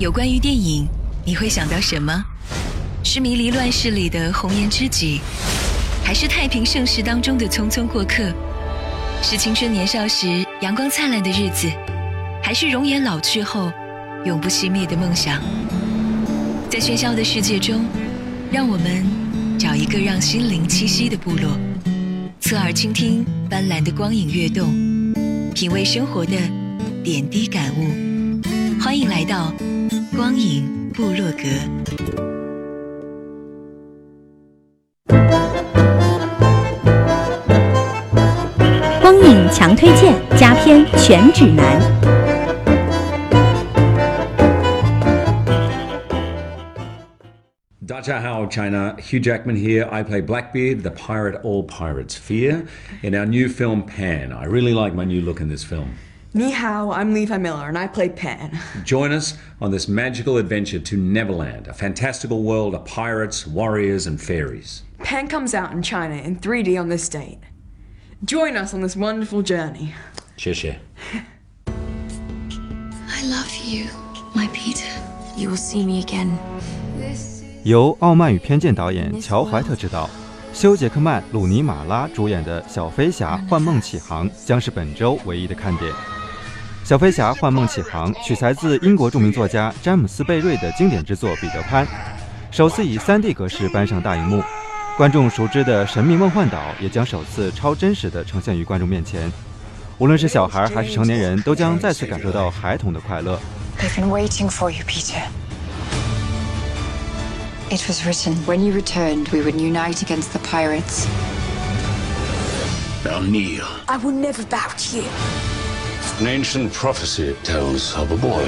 有关于电影，你会想到什么？是迷离乱世里的红颜知己，还是太平盛世当中的匆匆过客？是青春年少时阳光灿烂的日子，还是容颜老去后永不熄灭的梦想？在喧嚣的世界中，让我们找一个让心灵栖息的部落，侧耳倾听斑斓的光影跃动，品味生活的点滴感悟。欢迎来到。光影部落格，光影强推荐，佳片全指南。大家好，China. Hugh Jackman here. I play Blackbeard, the pirate all pirates fear, in our new film Pan. I really like my new look in this film. Ni hao, I'm Levi Miller, and I play Pan. Join us on this magical adventure to Neverland, a fantastical world of pirates, warriors, and fairies. Pan comes out in China in 3D on this date. Join us on this wonderful journey. Cheers, I love you, my Peter. You will see me again. 由《傲慢与偏见》导演乔·怀特执导，休·杰克曼、鲁尼·马拉主演的《小飞侠：幻梦启航》将是本周唯一的看点。《 小飞侠：幻梦启航》取材自英国著名作家詹姆斯·贝瑞的经典之作《彼得潘》，首次以 3D 格式搬上大荧幕。观众熟知的神秘梦幻岛也将首次超真实的呈现于观众面前。无论是小孩还是成年人，都将再次感受到孩童的快乐。They've been waiting for you, Peter. It was written when you returned, we would unite against the pirates. Now kneel. I will never bow to you. An ancient prophecy tells of a boy.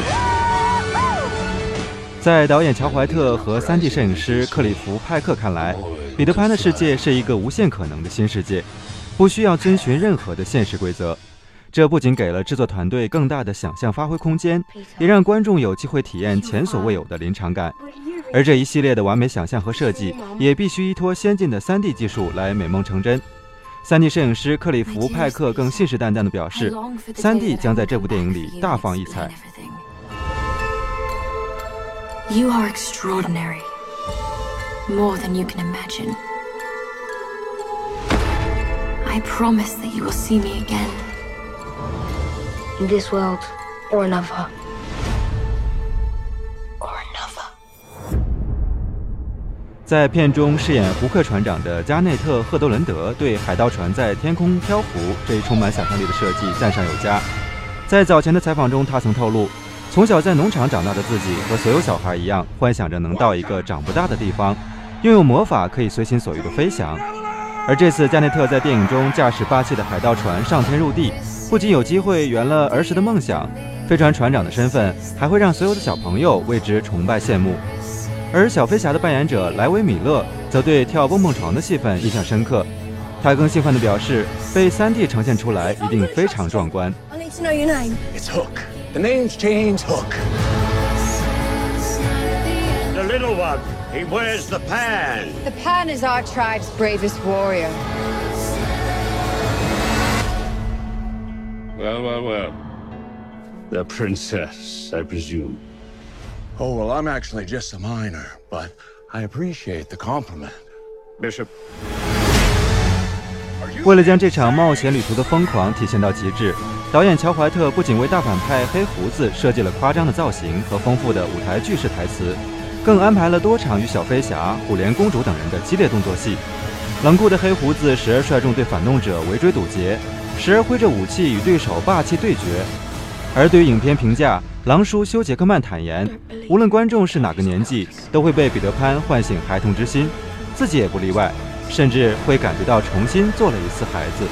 在导演乔怀特和 3D 摄影师克里夫派克看来，彼得潘的世界是一个无限可能的新世界，不需要遵循任何的现实规则。这不仅给了制作团队更大的想象发挥空间，也让观众有机会体验前所未有的临场感。而这一系列的完美想象和设计，也必须依托先进的 3D 技术来美梦成真。3D 摄影师克里夫·派克更信誓旦旦地表示，3D 将在这部电影里大放异彩。You are extraordinary, more than you can imagine. I promise that you will see me again. In this world, or another. 在片中饰演胡克船长的加内特·赫德伦德对海盗船在天空漂浮这一充满想象力的设计赞赏有加。在早前的采访中，他曾透露，从小在农场长大的自己和所有小孩一样，幻想着能到一个长不大的地方，拥有魔法可以随心所欲的飞翔。而这次加内特在电影中驾驶霸气的海盗船上天入地，不仅有机会圆了儿时的梦想，飞船船长的身份还会让所有的小朋友为之崇拜羡慕。而小飞侠的扮演者莱维·米勒则对跳蹦蹦床的戏份印象深刻，他更兴奋地表示，被 3D 呈现出来一定非常壮观。It's Hook. The name's James Hook. The little one. He wears the pan. The pan is our tribe's bravest warrior. Well, well, well. The princess, I presume. Oh, well, I'm actually just a minor, but I appreciate the compliment. Bishop. 为了将这场冒险旅途的疯狂体现到极致，导演乔怀特不仅为大反派黑胡子设计了夸张的造型和丰富的舞台剧式台词，更安排了多场与小飞侠、虎莲公主等人的激烈动作戏。冷酷的黑胡子时而率众对反动者围追堵截，时而挥着武器与对手霸气对决。而对于影片评价，狼叔休·杰克曼坦言，无论观众是哪个年纪，都会被彼得潘唤醒孩童之心，自己也不例外，甚至会感觉到重新做了一次孩子。